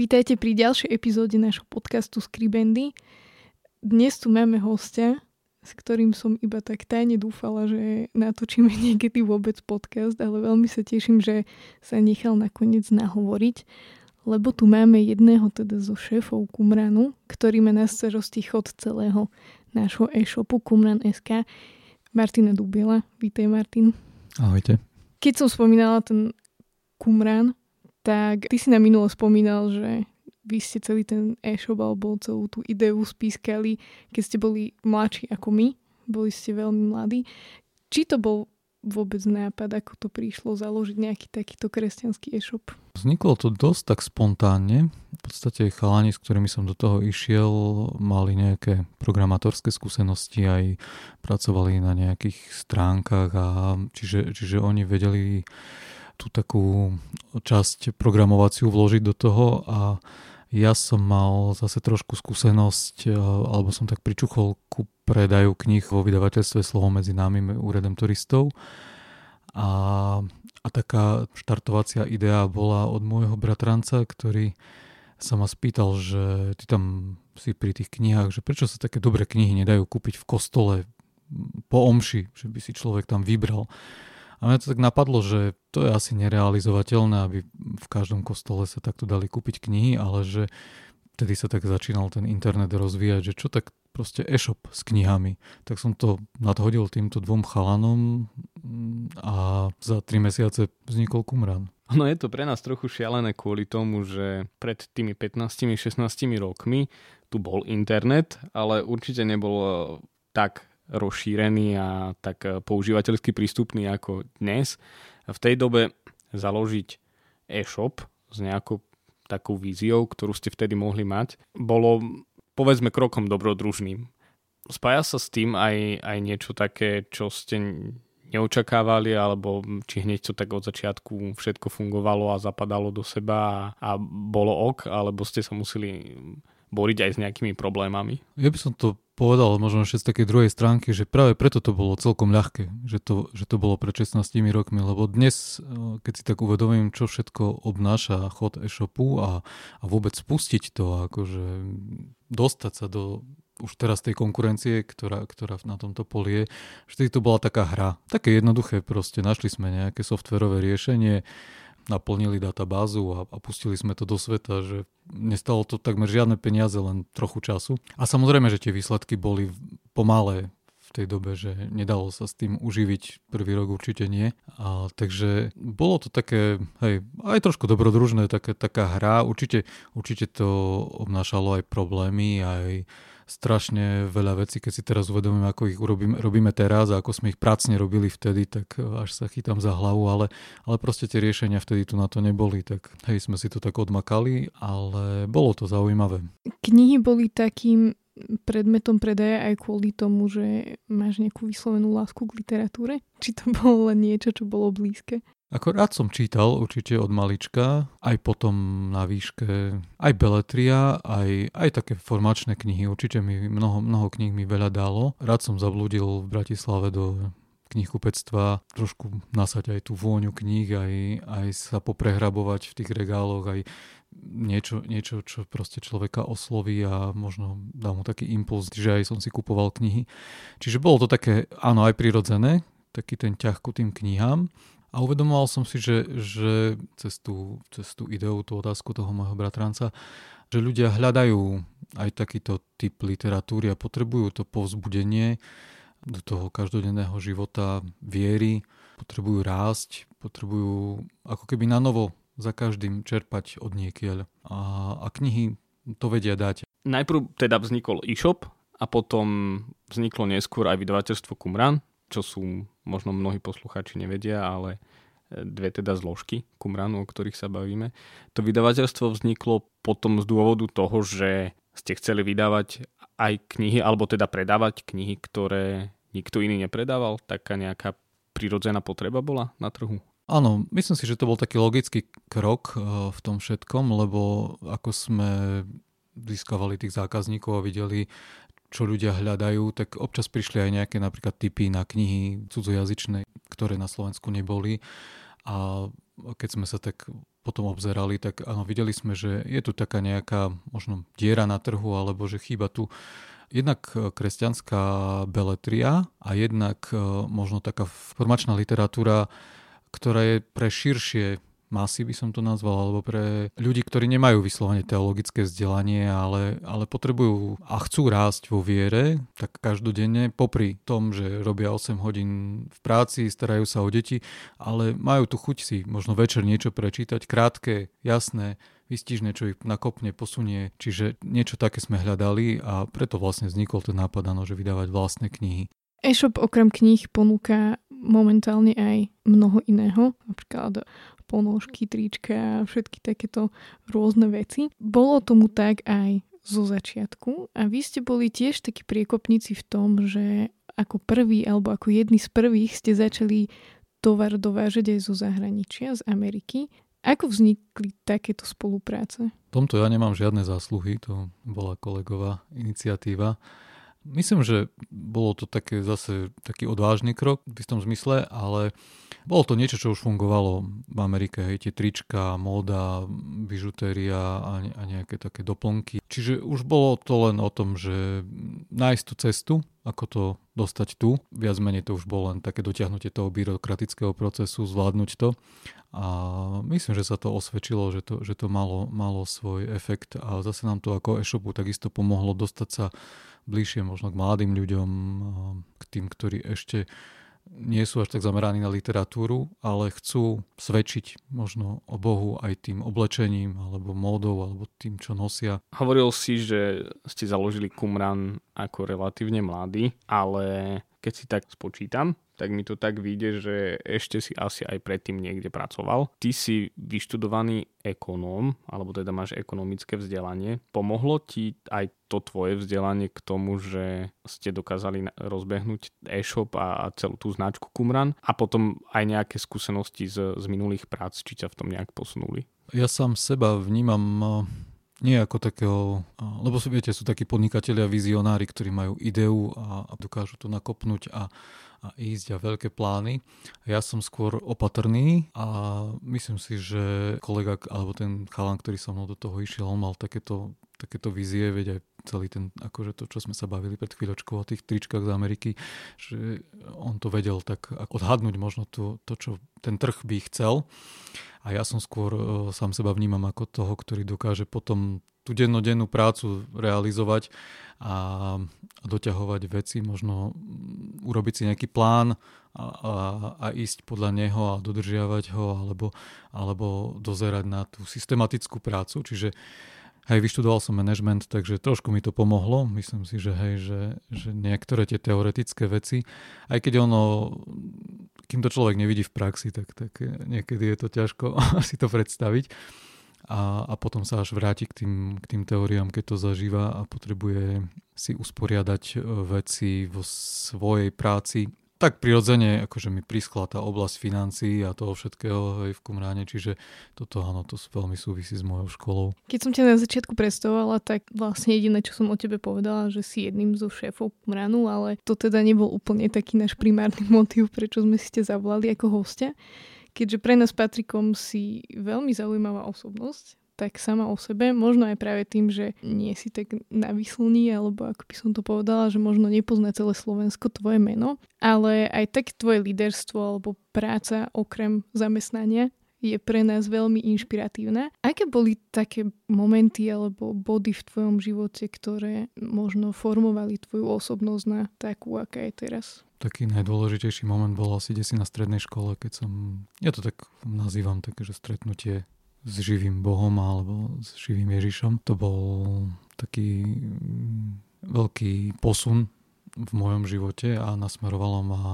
Vítajte pri ďalšej epizóde nášho podcastu Skribendy. Dnes tu máme hostia, s ktorým som iba tak tajne dúfala, že natočíme niekedy vôbec podcast, ale veľmi sa teším, že sa nechal nakoniec nahovoriť, lebo tu máme jedného teda zo šéfov Kumranu, ktorý má na starosti chod celého nášho e-shopu Kumran.sk. Martina Dubiela. Vítej Martin. Ahojte. Keď som spomínala ten Kumran, tak ty si na minulo spomínal, že vy ste celý ten e-shop alebo celú tú ideu spískali, keď ste boli mladší ako my, boli ste veľmi mladí. Či to bol vôbec nápad, ako to prišlo založiť nejaký takýto kresťanský e-shop? Vzniklo to dosť tak spontánne. V podstate chalani, s ktorými som do toho išiel, mali nejaké programátorské skúsenosti, aj pracovali na nejakých stránkach a čiže, čiže oni vedeli tú takú časť programovaciu vložiť do toho a ja som mal zase trošku skúsenosť, e, alebo som tak pričuchol ku predaju kníh vo vydavateľstve Slovo medzi nami, úredem turistov. A, a taká štartovacia idea bola od môjho bratranca, ktorý sa ma spýtal, že ty tam si pri tých knihách, že prečo sa také dobré knihy nedajú kúpiť v kostole po omši, že by si človek tam vybral. A mňa to tak napadlo, že to je asi nerealizovateľné, aby v každom kostole sa takto dali kúpiť knihy, ale že vtedy sa tak začínal ten internet rozvíjať, že čo tak proste e-shop s knihami. Tak som to nadhodil týmto dvom chalanom mm, a za tri mesiace vznikol Kumran. No je to pre nás trochu šialené kvôli tomu, že pred tými 15-16 rokmi tu bol internet, ale určite nebol tak rozšírený a tak e, používateľsky prístupný ako dnes. V tej dobe založiť e-shop s nejakou takou víziou, ktorú ste vtedy mohli mať, bolo povedzme krokom dobrodružným. Spája sa s tým aj, aj niečo také, čo ste neočakávali, alebo či hneď to tak od začiatku všetko fungovalo a zapadalo do seba a, a bolo ok, alebo ste sa museli boriť aj s nejakými problémami? Ja by som to povedal možno ešte z takej druhej stránky, že práve preto to bolo celkom ľahké, že to, že to bolo pred 16 rokmi, lebo dnes, eh, keď si tak uvedomím, čo všetko obnáša chod e-shopu a, a vôbec spustiť to, akože dostať sa do už teraz tej konkurencie, ktorá, ktorá na tomto poli je, vtedy to bola taká hra. Také jednoduché proste, našli sme nejaké softverové riešenie, naplnili databázu a, a pustili sme to do sveta, že nestalo to takmer žiadne peniaze, len trochu času. A samozrejme, že tie výsledky boli pomalé v tej dobe, že nedalo sa s tým uživiť prvý rok určite nie. A, takže bolo to také, hej, aj trošku dobrodružné, také, taká hra. Určite, určite to obnášalo aj problémy, aj strašne veľa vecí, keď si teraz uvedomím, ako ich urobíme, robíme teraz a ako sme ich pracne robili vtedy, tak až sa chytám za hlavu, ale, ale proste tie riešenia vtedy tu na to neboli, tak hej, sme si to tak odmakali, ale bolo to zaujímavé. Knihy boli takým predmetom predaja aj kvôli tomu, že máš nejakú vyslovenú lásku k literatúre? Či to bolo len niečo, čo bolo blízke? Ako rád som čítal určite od malička, aj potom na výške, aj beletria, aj, aj také formačné knihy. Určite mi mnoho, mnoho kníh mi veľa dalo. Rád som zablúdil v Bratislave do knihkupectva, trošku nasať aj tú vôňu kníh, aj, aj sa poprehrabovať v tých regáloch, aj niečo, niečo, čo proste človeka osloví a možno dá mu taký impuls, že aj som si kupoval knihy. Čiže bolo to také, áno, aj prirodzené, taký ten ťah ku tým knihám. A uvedomoval som si, že, že cez, tú, cez tú ideu, tú otázku toho môjho bratranca, že ľudia hľadajú aj takýto typ literatúry a potrebujú to povzbudenie do toho každodenného života, viery, potrebujú rásť, potrebujú ako keby na novo za každým čerpať od niekiaľ. A, a knihy to vedia dať. Najprv teda vznikol e-shop a potom vzniklo neskôr aj vydavateľstvo Kumran, čo sú možno mnohí poslucháči nevedia, ale e, dve teda zložky Kumranu, o ktorých sa bavíme. To vydavateľstvo vzniklo potom z dôvodu toho, že ste chceli vydávať aj knihy, alebo teda predávať knihy, ktoré nikto iný nepredával, taká nejaká prirodzená potreba bola na trhu? Áno, myslím si, že to bol taký logický krok e, v tom všetkom, lebo ako sme získavali tých zákazníkov a videli, čo ľudia hľadajú, tak občas prišli aj nejaké napríklad typy na knihy cudzojazyčné, ktoré na Slovensku neboli. A keď sme sa tak potom obzerali, tak áno, videli sme, že je tu taká nejaká možno diera na trhu, alebo že chýba tu jednak kresťanská beletria a jednak e, možno taká formačná literatúra, ktorá je pre širšie masy by som to nazval, alebo pre ľudí, ktorí nemajú vyslovene teologické vzdelanie, ale, ale potrebujú a chcú rásť vo viere, tak každodenne, popri tom, že robia 8 hodín v práci, starajú sa o deti, ale majú tu chuť si možno večer niečo prečítať, krátke, jasné, vystižné, čo ich nakopne, posunie. Čiže niečo také sme hľadali a preto vlastne vznikol ten nápad, ano, že vydávať vlastné knihy. E-shop okrem kníh ponúka momentálne aj mnoho iného, napríklad ponožky, trička a všetky takéto rôzne veci. Bolo tomu tak aj zo začiatku a vy ste boli tiež takí priekopníci v tom, že ako prvý alebo ako jedni z prvých ste začali tovar dovážať aj zo zahraničia, z Ameriky. Ako vznikli takéto spolupráce? V tomto ja nemám žiadne zásluhy, to bola kolegová iniciatíva. Myslím, že bolo to také zase taký odvážny krok v istom zmysle, ale bolo to niečo, čo už fungovalo v Amerike, hej, tie trička, móda, bižutéria a, a nejaké také doplnky. Čiže už bolo to len o tom, že nájsť tú cestu, ako to dostať tu. Viac menej to už bolo len také dotiahnutie toho byrokratického procesu, zvládnuť to. A myslím, že sa to osvedčilo, že to, že to malo, malo svoj efekt a zase nám to ako e-shopu takisto pomohlo dostať sa bližšie možno k mladým ľuďom, k tým, ktorí ešte nie sú až tak zameraní na literatúru, ale chcú svedčiť možno o Bohu aj tým oblečením, alebo módou, alebo tým, čo nosia. Hovoril si, že ste založili Kumran ako relatívne mladý, ale keď si tak spočítam, tak mi to tak vyjde, že ešte si asi aj predtým niekde pracoval. Ty si vyštudovaný ekonóm, alebo teda máš ekonomické vzdelanie. Pomohlo ti aj to tvoje vzdelanie k tomu, že ste dokázali rozbehnúť e-shop a celú tú značku Kumran a potom aj nejaké skúsenosti z, z minulých prác, či ťa v tom nejak posunuli? Ja sám seba vnímam nie ako takého, lebo si viete, sú takí podnikatelia, vizionári, ktorí majú ideu a, a dokážu to nakopnúť a, a ísť a veľké plány. Ja som skôr opatrný a myslím si, že kolega alebo ten chalan, ktorý so mnou do toho išiel, on mal takéto, takéto vízie, veď aj celý ten, akože to, čo sme sa bavili pred chvíľočkou o tých tričkách z Ameriky, že on to vedel tak odhadnúť možno to, to čo ten trh by chcel. A ja som skôr uh, sám seba vnímam ako toho, ktorý dokáže potom tú dennodennú prácu realizovať a, doťahovať veci, možno urobiť si nejaký plán a, a, a ísť podľa neho a dodržiavať ho alebo, alebo dozerať na tú systematickú prácu. Čiže hej, vyštudoval som management, takže trošku mi to pomohlo. Myslím si, že hej, že, že niektoré tie teoretické veci, aj keď ono kým to človek nevidí v praxi, tak, tak niekedy je to ťažko si to predstaviť. A, a potom sa až vráti k tým, k tým teóriám, keď to zažíva a potrebuje si usporiadať e, veci vo svojej práci tak prirodzene akože mi priskla tá oblasť financií a toho všetkého aj v Kumráne, čiže toto áno, to veľmi súvisí s mojou školou. Keď som ťa na začiatku predstavovala, tak vlastne jediné, čo som o tebe povedala, že si jedným zo šéfov Kumránu, ale to teda nebol úplne taký náš primárny motiv, prečo sme si ťa zavolali ako hostia. Keďže pre nás Patrikom si veľmi zaujímavá osobnosť, tak sama o sebe, možno aj práve tým, že nie si tak navyslný, alebo ako by som to povedala, že možno nepozná celé Slovensko tvoje meno, ale aj tak tvoje líderstvo alebo práca okrem zamestnania je pre nás veľmi inšpiratívna. Aké boli také momenty alebo body v tvojom živote, ktoré možno formovali tvoju osobnosť na takú, aká je teraz? Taký najdôležitejší moment bol asi desi na strednej škole, keď som, ja to tak nazývam také, že stretnutie s živým Bohom alebo s živým Ježišom. To bol taký veľký posun v mojom živote a nasmerovalo ma,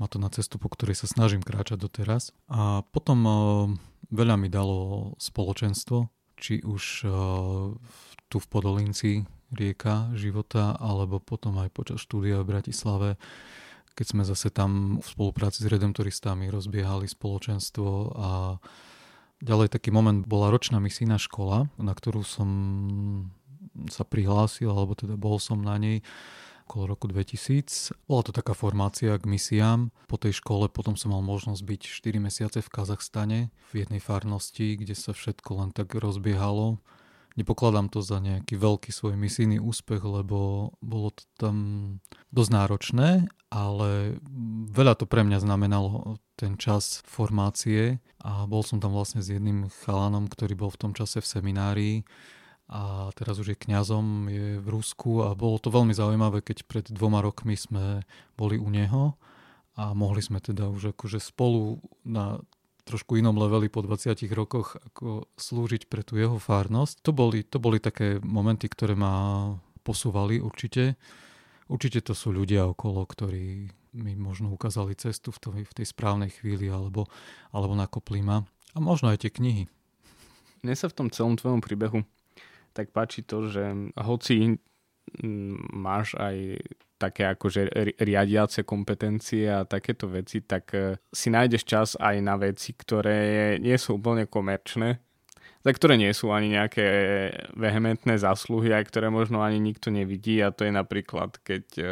ma to na cestu, po ktorej sa snažím kráčať doteraz. A potom uh, veľa mi dalo spoločenstvo, či už uh, tu v Podolinci rieka života, alebo potom aj počas štúdia v Bratislave, keď sme zase tam v spolupráci s redemptoristami rozbiehali spoločenstvo a ďalej taký moment bola ročná misijná škola, na ktorú som sa prihlásil, alebo teda bol som na nej okolo roku 2000. Bola to taká formácia k misiám. Po tej škole potom som mal možnosť byť 4 mesiace v Kazachstane, v jednej farnosti, kde sa všetko len tak rozbiehalo nepokladám to za nejaký veľký svoj misijný úspech, lebo bolo to tam dosť náročné, ale veľa to pre mňa znamenalo ten čas formácie a bol som tam vlastne s jedným chalanom, ktorý bol v tom čase v seminárii a teraz už je kňazom, je v Rusku a bolo to veľmi zaujímavé, keď pred dvoma rokmi sme boli u neho a mohli sme teda už akože spolu na trošku inom leveli po 20 rokoch ako slúžiť pre tú jeho fárnosť. To boli, to boli také momenty, ktoré ma posúvali určite. Určite to sú ľudia okolo, ktorí mi možno ukázali cestu v, to, v tej správnej chvíli alebo, alebo nakopli ma. A možno aj tie knihy. Mne sa v tom celom tvojom príbehu tak páči to, že hoci máš aj také akože riadiace kompetencie a takéto veci, tak e, si nájdeš čas aj na veci, ktoré nie sú úplne komerčné, za ktoré nie sú ani nejaké vehementné zásluhy, aj ktoré možno ani nikto nevidí. A to je napríklad, keď e,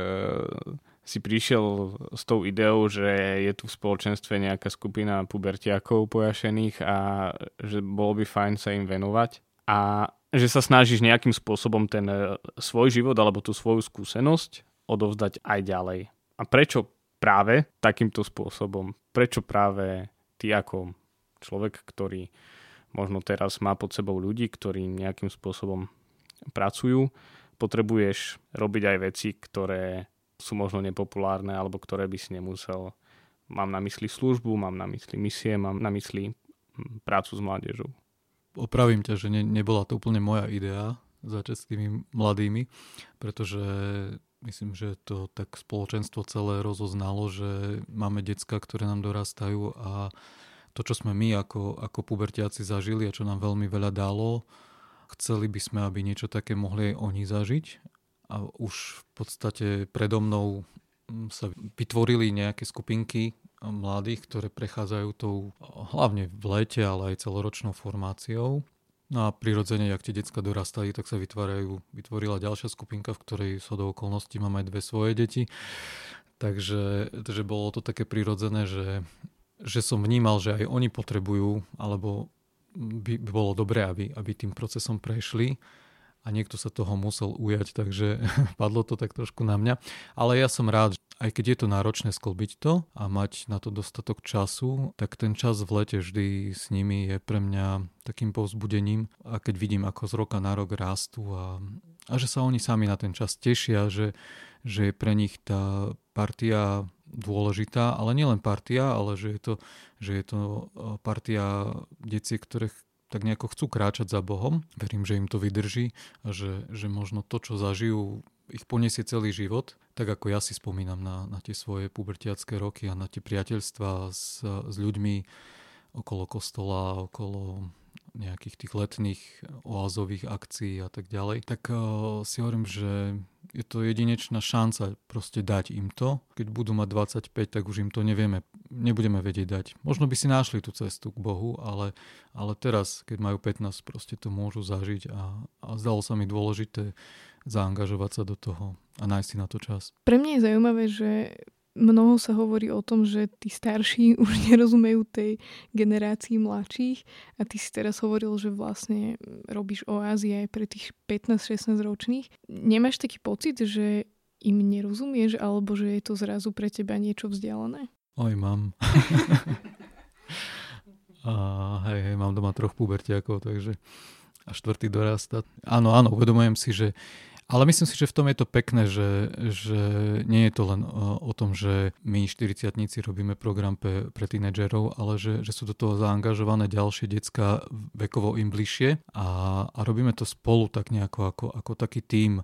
si prišiel s tou ideou, že je tu v spoločenstve nejaká skupina pubertiakov pojašených a že bolo by fajn sa im venovať. A že sa snažíš nejakým spôsobom ten e, svoj život alebo tú svoju skúsenosť odovzdať aj ďalej. A prečo práve takýmto spôsobom? Prečo práve ty ako človek, ktorý možno teraz má pod sebou ľudí, ktorí nejakým spôsobom pracujú, potrebuješ robiť aj veci, ktoré sú možno nepopulárne alebo ktoré by si nemusel. Mám na mysli službu, mám na mysli misie, mám na mysli prácu s mládežou. Opravím ťa, že ne, nebola to úplne moja idea začať s tými mladými, pretože myslím, že to tak spoločenstvo celé rozoznalo, že máme decka, ktoré nám dorastajú a to, čo sme my ako, ako pubertiaci zažili a čo nám veľmi veľa dalo, chceli by sme, aby niečo také mohli aj oni zažiť. A už v podstate predo mnou mm, sa vytvorili nejaké skupinky mladých, ktoré prechádzajú tou hlavne v lete, ale aj celoročnou formáciou. No a prirodzene, ak tie decka dorastali, tak sa vytvárajú, vytvorila ďalšia skupinka, v ktorej sa do okolností mám aj dve svoje deti. Takže, takže bolo to také prirodzené, že, že som vnímal, že aj oni potrebujú, alebo by, by bolo dobré, aby, aby tým procesom prešli a niekto sa toho musel ujať, takže padlo to tak trošku na mňa. Ale ja som rád, aj keď je to náročné sklbiť to a mať na to dostatok času, tak ten čas v lete vždy s nimi je pre mňa takým povzbudením a keď vidím, ako z roka na rok rástu a, a že sa oni sami na ten čas tešia, že, že je pre nich tá partia dôležitá, ale nielen partia, ale že je to, že je to e, partia detí, ktoré tak nejako chcú kráčať za Bohom. Verím, že im to vydrží a že, že možno to, čo zažijú ich poniesie celý život, tak ako ja si spomínam na, na tie svoje pubertiacké roky a na tie priateľstva s, s ľuďmi okolo kostola, okolo nejakých tých letných oázových akcií a tak ďalej, tak uh, si hovorím, že je to jedinečná šanca proste dať im to. Keď budú mať 25, tak už im to nevieme, nebudeme vedieť dať. Možno by si našli tú cestu k Bohu, ale, ale teraz, keď majú 15, proste to môžu zažiť a, a zdalo sa mi dôležité zaangažovať sa do toho a nájsť si na to čas. Pre mňa je zaujímavé, že mnoho sa hovorí o tom, že tí starší už nerozumejú tej generácii mladších a ty si teraz hovoril, že vlastne robíš oázy aj pre tých 15-16 ročných. Nemáš taký pocit, že im nerozumieš alebo že je to zrazu pre teba niečo vzdialené? Oj, mám. a hej, hej, mám doma troch pubertiakov, takže a štvrtý dorasta. Áno, áno, uvedomujem si, že ale myslím si, že v tom je to pekné, že, že nie je to len o, o tom, že my 40 robíme program pre, pre tínedžerov, ale že, že sú do toho zaangažované ďalšie decka vekovo im bližšie a, a robíme to spolu tak nejako ako, ako taký tím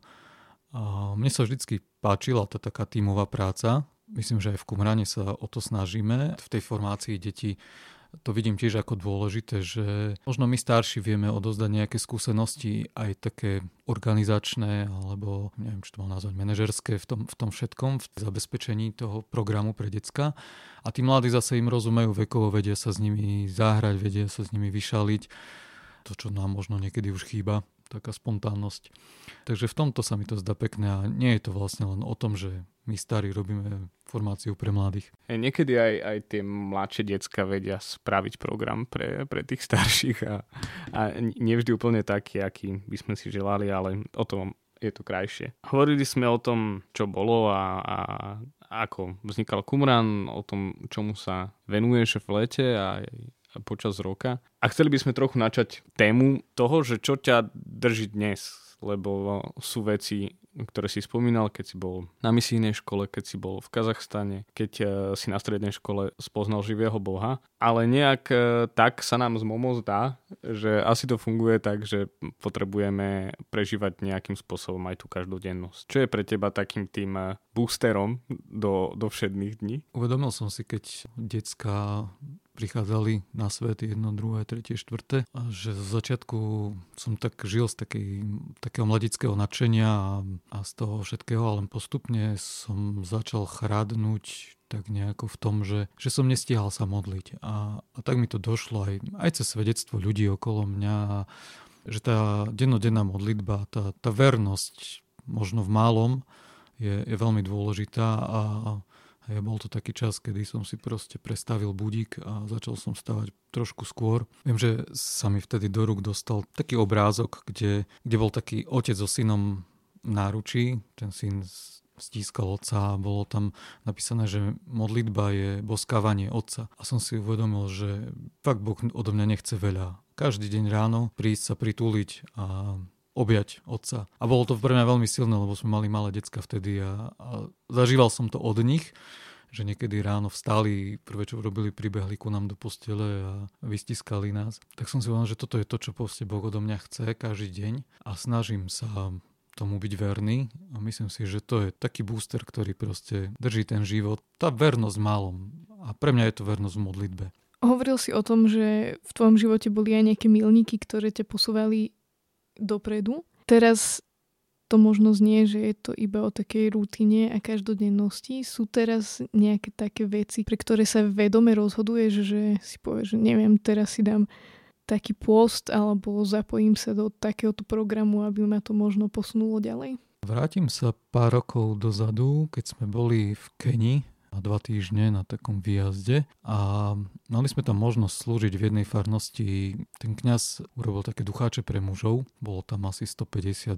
mne sa vždycky páčila tá taká tímová práca. Myslím, že aj v Kumrane sa o to snažíme. V tej formácii detí to vidím tiež ako dôležité, že možno my starší vieme odozdať nejaké skúsenosti aj také organizačné alebo neviem, čo to mal nazvať, manažerské v tom, v tom všetkom, v zabezpečení toho programu pre decka. A tí mladí zase im rozumejú vekovo, vedia sa s nimi zahrať, vedia sa s nimi vyšaliť. To, čo nám možno niekedy už chýba taká spontánnosť. Takže v tomto sa mi to zdá pekné a nie je to vlastne len o tom, že my starí robíme formáciu pre mladých. E, niekedy aj, aj tie mladšie decka vedia spraviť program pre, pre tých starších a, a nevždy úplne taký, aký by sme si želali, ale o tom je to krajšie. Hovorili sme o tom, čo bolo a, a ako vznikal Kumran, o tom, čomu sa venuješ v lete a počas roka. A chceli by sme trochu načať tému toho, že čo ťa drží dnes, lebo sú veci, ktoré si spomínal, keď si bol na misijnej škole, keď si bol v Kazachstane, keď eh, si na strednej škole spoznal živého Boha. Ale nejak eh, tak sa nám z Momo zdá, že asi to funguje tak, že potrebujeme prežívať nejakým spôsobom aj tú každodennosť. Čo je pre teba takým tým eh, boosterom do, do všedných dní? Uvedomil som si, keď decka prichádzali na svet jedno, druhé, tretie, štvrté. A že z začiatku som tak žil z takej, takého mladického nadšenia a, a z toho všetkého, ale postupne som začal chradnúť tak nejako v tom, že, že som nestíhal sa modliť. A, a tak mi to došlo aj, aj cez svedectvo ľudí okolo mňa, že tá dennodenná modlitba, tá, tá vernosť možno v malom je, je veľmi dôležitá a Hej, bol to taký čas, kedy som si proste prestavil budík a začal som stavať trošku skôr. Viem, že sa mi vtedy do rúk dostal taký obrázok, kde, kde bol taký otec so synom náručí. Ten syn stískal otca a bolo tam napísané, že modlitba je boskávanie otca. A som si uvedomil, že fakt Boh odo mňa nechce veľa. Každý deň ráno prísť sa prituliť a objať otca. A bolo to pre mňa veľmi silné, lebo sme mali malé decka vtedy a, a zažíval som to od nich, že niekedy ráno vstali, prvé čo robili, pribehli ku nám do postele a vystiskali nás. Tak som si povedal, že toto je to, čo proste Boh odo mňa chce každý deň a snažím sa tomu byť verný a myslím si, že to je taký booster, ktorý proste drží ten život. Tá vernosť malom a pre mňa je to vernosť v modlitbe. Hovoril si o tom, že v tvojom živote boli aj nejaké milníky, ktoré ťa posúvali dopredu. Teraz to možno znie, že je to iba o takej rutine a každodennosti. Sú teraz nejaké také veci, pre ktoré sa vedome rozhoduješ, že si povieš, že neviem, teraz si dám taký post alebo zapojím sa do takéhoto programu, aby ma to možno posunulo ďalej? Vrátim sa pár rokov dozadu, keď sme boli v Keni dva týždne na takom výjazde a mali sme tam možnosť slúžiť v jednej farnosti. Ten kňaz urobil také ducháče pre mužov, bolo tam asi 150-200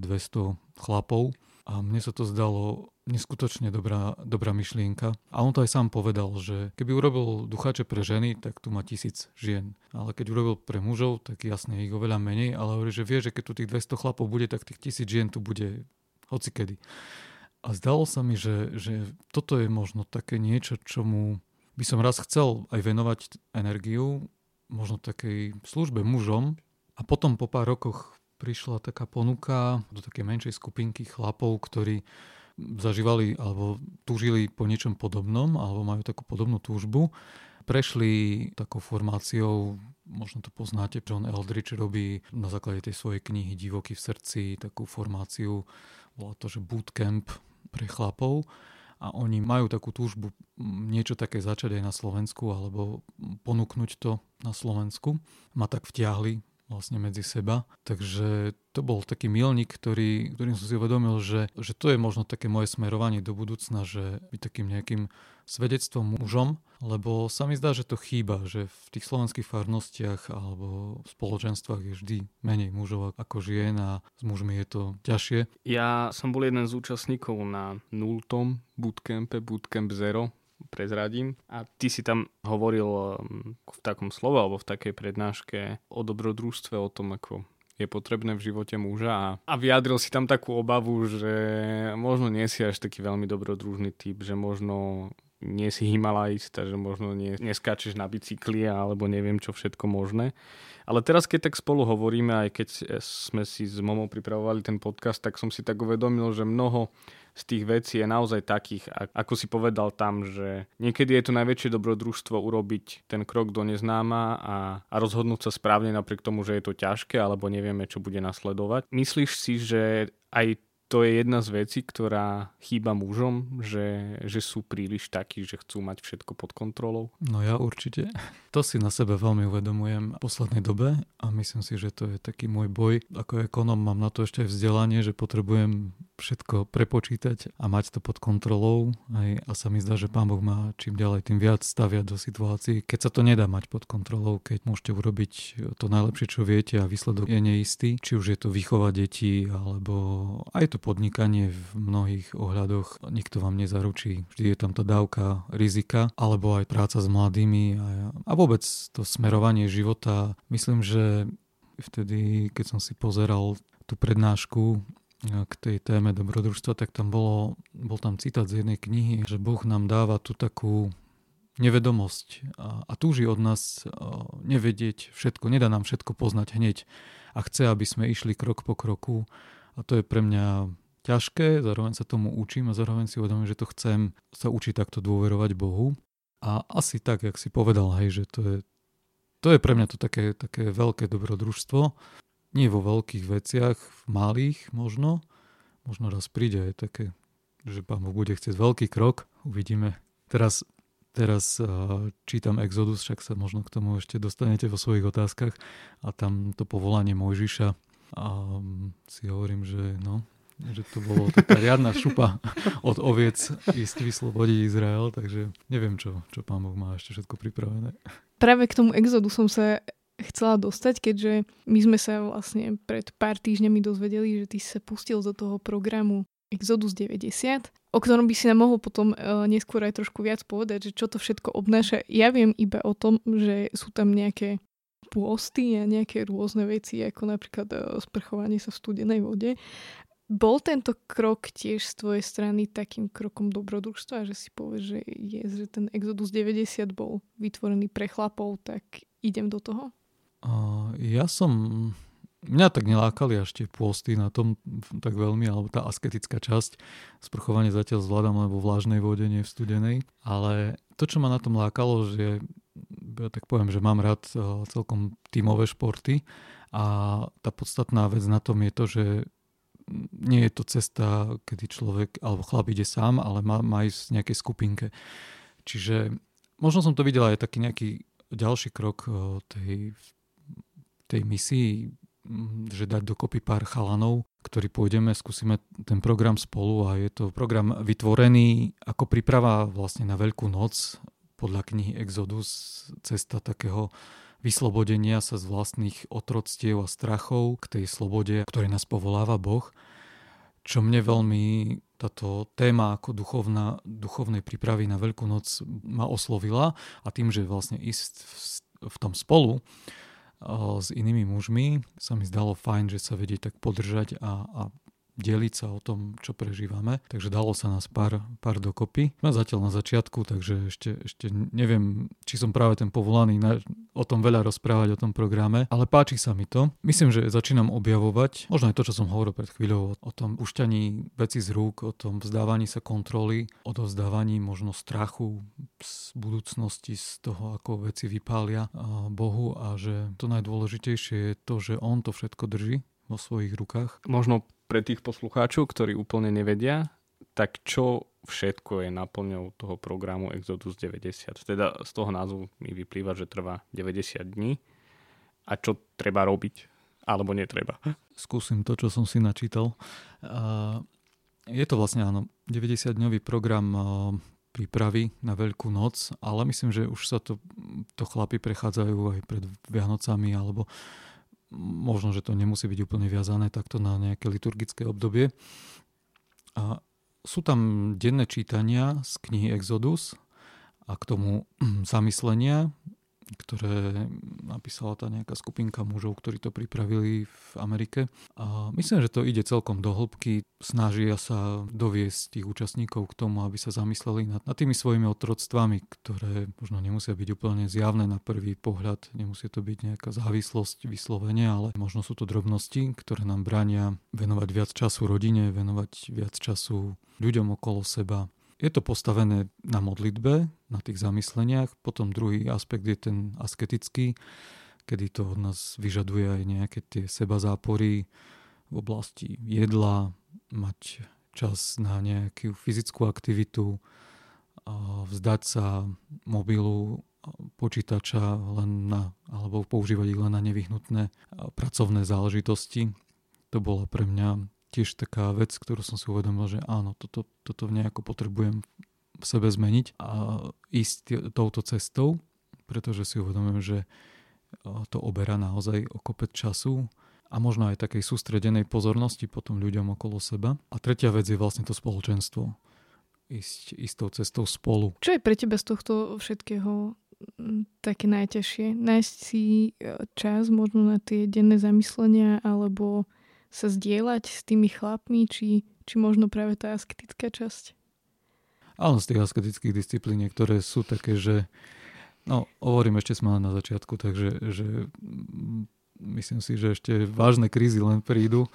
chlapov a mne sa to zdalo neskutočne dobrá, dobrá myšlienka. A on to aj sám povedal, že keby urobil ducháče pre ženy, tak tu má tisíc žien. Ale keď urobil pre mužov, tak jasne ich oveľa menej, ale hovorí, že vie, že keď tu tých 200 chlapov bude, tak tých tisíc žien tu bude hocikedy. A zdalo sa mi, že, že toto je možno také niečo, čomu by som raz chcel aj venovať energiu, možno takej službe mužom. A potom po pár rokoch prišla taká ponuka do takej menšej skupinky chlapov, ktorí zažívali alebo túžili po niečom podobnom, alebo majú takú podobnú túžbu. Prešli takou formáciou, možno to poznáte, John Eldridge robí na základe tej svojej knihy Divoký v srdci takú formáciu, volá to, že bootcamp, pre chlapov a oni majú takú túžbu niečo také začať aj na Slovensku alebo ponúknuť to na Slovensku. Ma tak vtiahli vlastne medzi seba. Takže to bol taký milník, ktorý, ktorým som si uvedomil, že, že to je možno také moje smerovanie do budúcna, že byť takým nejakým svedectvom mužom, lebo sa mi zdá, že to chýba, že v tých slovenských farnostiach alebo v spoločenstvách je vždy menej mužov ako žien a s mužmi je to ťažšie. Ja som bol jeden z účastníkov na nultom bootcampe, Bootcamp Zero, prezradím. A ty si tam hovoril um, v takom slove alebo v takej prednáške o dobrodružstve, o tom, ako je potrebné v živote muža a, vyjadril si tam takú obavu, že možno nie si až taký veľmi dobrodružný typ, že možno nie si Himalajista, že možno nie, neskáčeš na bicykli alebo neviem čo všetko možné. Ale teraz, keď tak spolu hovoríme, aj keď sme si s Momou pripravovali ten podcast, tak som si tak uvedomil, že mnoho z tých vecí je naozaj takých, ako si povedal tam, že niekedy je to najväčšie dobrodružstvo urobiť ten krok do neznáma a, a rozhodnúť sa správne napriek tomu, že je to ťažké alebo nevieme, čo bude nasledovať. Myslíš si, že aj to je jedna z vecí, ktorá chýba mužom, že, že sú príliš takí, že chcú mať všetko pod kontrolou? No ja určite. To si na sebe veľmi uvedomujem v poslednej dobe a myslím si, že to je taký môj boj. Ako ekonom mám na to ešte vzdelanie, že potrebujem všetko prepočítať a mať to pod kontrolou. Aj, a sa mi zdá, že pán Boh má čím ďalej tým viac staviať do situácií, keď sa to nedá mať pod kontrolou, keď môžete urobiť to najlepšie, čo viete a výsledok je neistý. Či už je to výchova detí, alebo aj to podnikanie v mnohých ohľadoch. Nikto vám nezaručí. Vždy je tam tá dávka rizika, alebo aj práca s mladými a, a vôbec to smerovanie života. Myslím, že vtedy, keď som si pozeral tú prednášku k tej téme dobrodružstva, tak tam bolo, bol tam citát z jednej knihy, že Boh nám dáva tú takú nevedomosť a, a túži od nás nevedieť všetko, nedá nám všetko poznať hneď a chce, aby sme išli krok po kroku a to je pre mňa ťažké, zároveň sa tomu učím a zároveň si uvedomím, že to chcem sa učiť takto dôverovať Bohu a asi tak, jak si povedal, hej, že to je, to je pre mňa to také, také veľké dobrodružstvo, nie vo veľkých veciach, v malých možno. Možno raz príde aj také, že pán Boh bude chcieť veľký krok. Uvidíme. Teraz, teraz čítam Exodus, však sa možno k tomu ešte dostanete vo svojich otázkach. A tam to povolanie Mojžiša. A um, si hovorím, že no, že to bolo taká riadna šupa od oviec ísť vyslobodiť Izrael, takže neviem, čo, čo pán Boh má ešte všetko pripravené. Práve k tomu exodu som sa chcela dostať, keďže my sme sa vlastne pred pár týždňami dozvedeli, že ty sa pustil do toho programu Exodus 90, o ktorom by si nám mohol potom uh, neskôr aj trošku viac povedať, že čo to všetko obnáša. Ja viem iba o tom, že sú tam nejaké pôsty a nejaké rôzne veci, ako napríklad uh, sprchovanie sa v studenej vode. Bol tento krok tiež z tvojej strany takým krokom dobrodružstva, že si povieš, že, je, že ten Exodus 90 bol vytvorený pre chlapov, tak idem do toho? ja som... Mňa tak nelákali až tie pôsty na tom tak veľmi, alebo tá asketická časť. Sprchovanie zatiaľ zvládam len vo vlážnej vode, nie v studenej. Ale to, čo ma na tom lákalo, že ja tak poviem, že mám rád celkom tímové športy a tá podstatná vec na tom je to, že nie je to cesta, kedy človek alebo chlap ide sám, ale má, má ísť v nejakej skupinke. Čiže možno som to videl aj taký nejaký ďalší krok tej tej misii, mm, že dať dokopy pár chalanov, ktorí pôjdeme, skúsime ten program spolu a je to program vytvorený ako príprava vlastne na Veľkú noc podľa knihy Exodus, cesta takého vyslobodenia sa z vlastných otroctiev a strachov k tej slobode, ktorej nás povoláva Boh. Čo mne veľmi táto téma ako duchovná, duchovnej prípravy na Veľkú noc ma oslovila a tým, že vlastne ísť v, v tom spolu, s inými mužmi sa mi zdalo fajn, že sa vedie tak podržať a, a deliť sa o tom, čo prežívame. Takže dalo sa nás pár, pár dokopy. Sme zatiaľ na začiatku, takže ešte, ešte neviem, či som práve ten povolaný na, o tom veľa rozprávať, o tom programe, ale páči sa mi to. Myslím, že začínam objavovať, možno aj to, čo som hovoril pred chvíľou, o tom pušťaní veci z rúk, o tom vzdávaní sa kontroly, o vzdávaní možno strachu z budúcnosti, z toho, ako veci vypália Bohu a že to najdôležitejšie je to, že On to všetko drží vo svojich rukách. Možno pre tých poslucháčov, ktorí úplne nevedia, tak čo všetko je naplňou toho programu Exodus 90? Teda z toho názvu mi vyplýva, že trvá 90 dní. A čo treba robiť? Alebo netreba? Skúsim to, čo som si načítal. Je to vlastne áno, 90-dňový program prípravy na Veľkú noc, ale myslím, že už sa to, to chlapi prechádzajú aj pred Vianocami alebo možno, že to nemusí byť úplne viazané takto na nejaké liturgické obdobie. A sú tam denné čítania z knihy Exodus a k tomu zamyslenia, ktoré napísala tá nejaká skupinka mužov, ktorí to pripravili v Amerike. A myslím, že to ide celkom do hĺbky. Snažia sa doviesť tých účastníkov k tomu, aby sa zamysleli nad, nad tými svojimi otroctvami, ktoré možno nemusia byť úplne zjavné na prvý pohľad. Nemusí to byť nejaká závislosť vyslovene, ale možno sú to drobnosti, ktoré nám bránia venovať viac času rodine, venovať viac času ľuďom okolo seba, je to postavené na modlitbe, na tých zamysleniach. Potom druhý aspekt je ten asketický, kedy to od nás vyžaduje aj nejaké tie seba zápory v oblasti jedla, mať čas na nejakú fyzickú aktivitu, vzdať sa mobilu, počítača len na, alebo používať ich len na nevyhnutné pracovné záležitosti. To bolo pre mňa tiež taká vec, ktorú som si uvedomil, že áno, toto, toto nejako potrebujem v sebe zmeniť a ísť touto cestou, pretože si uvedomujem, že to oberá naozaj o kopec času a možno aj takej sústredenej pozornosti potom ľuďom okolo seba. A tretia vec je vlastne to spoločenstvo. Ísť, ísť tou cestou spolu. Čo je pre teba z tohto všetkého také najťažšie? Nájsť si e, čas možno na tie denné zamyslenia alebo sa zdieľať s tými chlapmi, či, či možno práve tá asketická časť? Áno, z tých asketických disciplín niektoré sú také, že no, hovorím, ešte sme na začiatku, takže že, myslím si, že ešte vážne krízy len prídu,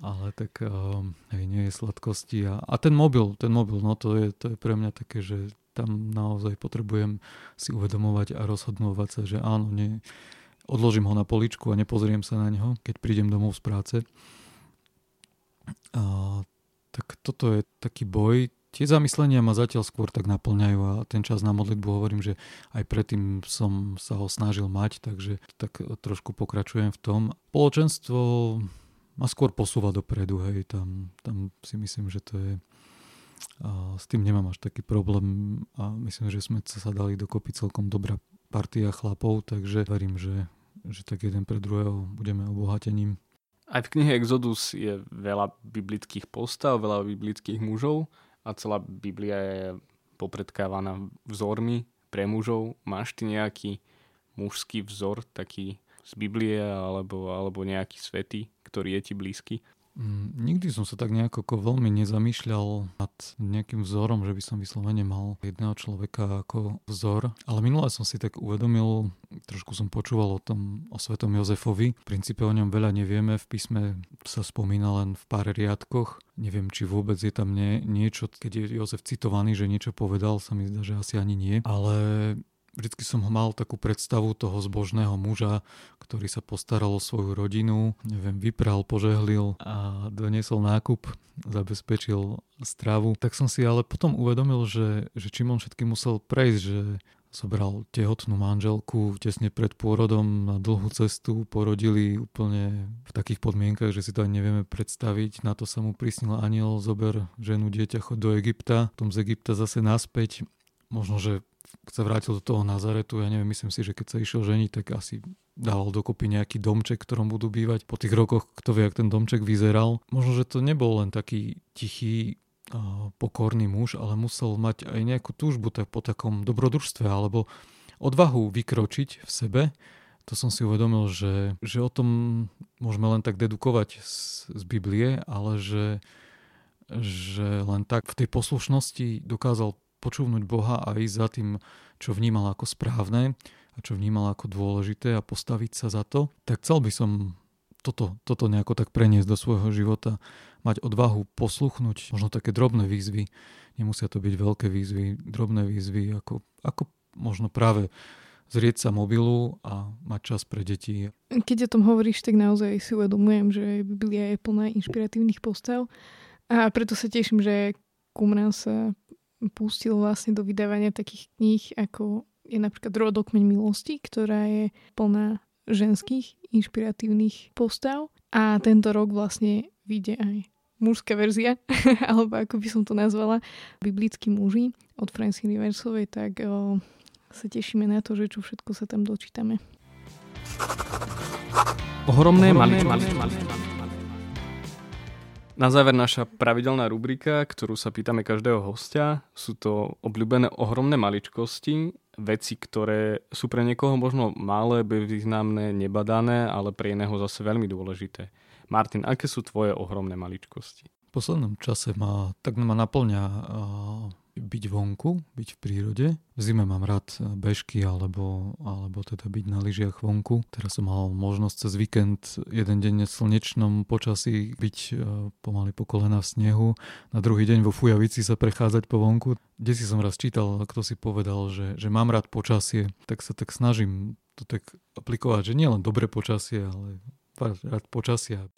ale tak um, hej, nie je sladkosti. A, a ten mobil, ten mobil, no to je, to je pre mňa také, že tam naozaj potrebujem si uvedomovať a rozhodnovať sa, že áno, nie, odložím ho na poličku a nepozriem sa na neho, keď prídem domov z práce. A, tak toto je taký boj. Tie zamyslenia ma zatiaľ skôr tak naplňajú a ten čas na modlitbu hovorím, že aj predtým som sa ho snažil mať, takže tak trošku pokračujem v tom. Spoločenstvo ma skôr posúva dopredu, hej, tam, tam si myslím, že to je a s tým nemám až taký problém a myslím, že sme sa dali dokopy celkom dobrá partia chlapov, takže verím, že, že tak jeden pre druhého budeme obohatením. Aj v knihe Exodus je veľa biblických postav, veľa biblických mužov a celá Biblia je popredkávaná vzormi pre mužov. Máš ty nejaký mužský vzor, taký z Biblie alebo, alebo nejaký svetý, ktorý je ti blízky? Mm, nikdy som sa tak nejako veľmi nezamýšľal nad nejakým vzorom, že by som vyslovene mal jedného človeka ako vzor. Ale minule som si tak uvedomil, trošku som počúval o tom, o svetom Jozefovi. V princípe o ňom veľa nevieme, v písme sa spomína len v pár riadkoch. Neviem, či vôbec je tam nie, niečo, keď je Jozef citovaný, že niečo povedal, sa mi zdá, že asi ani nie. Ale Vždycky som mal takú predstavu toho zbožného muža, ktorý sa postaral o svoju rodinu, neviem, vypral, požehlil a doniesol nákup, zabezpečil stravu. Tak som si ale potom uvedomil, že, že čím on všetky musel prejsť, že zobral tehotnú manželku tesne pred pôrodom na dlhú cestu, porodili úplne v takých podmienkach, že si to ani nevieme predstaviť. Na to sa mu prisnil aniel, zober ženu, dieťa, chod do Egypta, potom z Egypta zase naspäť. Možno, že sa vrátil do toho Nazaretu, ja neviem, myslím si, že keď sa išiel ženiť, tak asi dával dokopy nejaký domček, ktorom budú bývať. Po tých rokoch, kto vie, ak ten domček vyzeral. Možno, že to nebol len taký tichý, pokorný muž, ale musel mať aj nejakú túžbu tak po takom dobrodružstve alebo odvahu vykročiť v sebe. To som si uvedomil, že, že o tom môžeme len tak dedukovať z, z Biblie, ale že, že len tak v tej poslušnosti dokázal počúvnuť Boha a ísť za tým, čo vnímal ako správne a čo vnímal ako dôležité a postaviť sa za to, tak chcel by som toto, toto nejako tak preniesť do svojho života, mať odvahu posluchnúť možno také drobné výzvy, nemusia to byť veľké výzvy, drobné výzvy, ako, ako možno práve zrieť sa mobilu a mať čas pre deti. Keď o tom hovoríš, tak naozaj si uvedomujem, že Biblia je plná inšpiratívnych postav a preto sa teším, že Kumran sa pustil vlastne do vydávania takých kníh, ako je napríklad Rodokmeň milosti, ktorá je plná ženských inšpiratívnych postav. A tento rok vlastne vyjde aj mužská verzia, alebo ako by som to nazvala, biblickí muži od Francie Universovej, tak o, sa tešíme na to, že čo všetko sa tam dočítame. Ohromné, Ohromné maličkosti. Na záver naša pravidelná rubrika, ktorú sa pýtame každého hostia. Sú to obľúbené ohromné maličkosti. veci, ktoré sú pre niekoho možno malé, bezvýznamné, nebadané, ale pre iného zase veľmi dôležité. Martin, aké sú tvoje ohromné maličkosti? V poslednom čase ma, tak ma naplňa byť vonku, byť v prírode. V zime mám rád bežky alebo, alebo teda byť na lyžiach vonku. Teraz som mal možnosť cez víkend jeden deň v slnečnom počasí byť e, pomaly po kolena v snehu. Na druhý deň vo Fujavici sa prechádzať po vonku. Kde si som raz čítal, kto si povedal, že, že mám rád počasie, tak sa tak snažím to tak aplikovať, že nie len dobré počasie, ale rád počasia.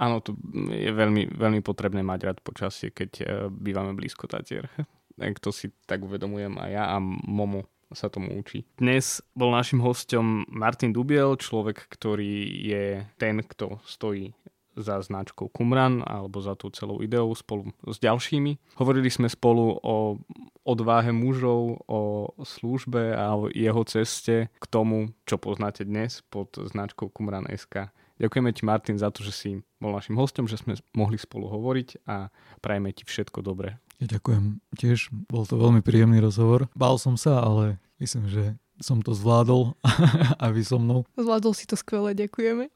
Áno, to je veľmi, veľmi potrebné mať rád počasie, keď e, bývame blízko Tatier. Tak to si tak uvedomujem aj ja a Momo sa tomu učí. Dnes bol našim hostom Martin Dubiel, človek, ktorý je ten, kto stojí za značkou Kumran alebo za tú celou ideou spolu s ďalšími. Hovorili sme spolu o odváhe mužov, o službe a o jeho ceste k tomu, čo poznáte dnes pod značkou Kumran SK. Ďakujeme ti, Martin, za to, že si bol našim hostom, že sme mohli spolu hovoriť a prajeme ti všetko dobré. Ja ďakujem tiež, bol to veľmi príjemný rozhovor. Bál som sa, ale myslím, že som to zvládol a vy so mnou. Zvládol si to skvele, ďakujeme.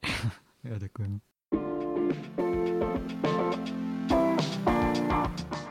Ja ďakujem.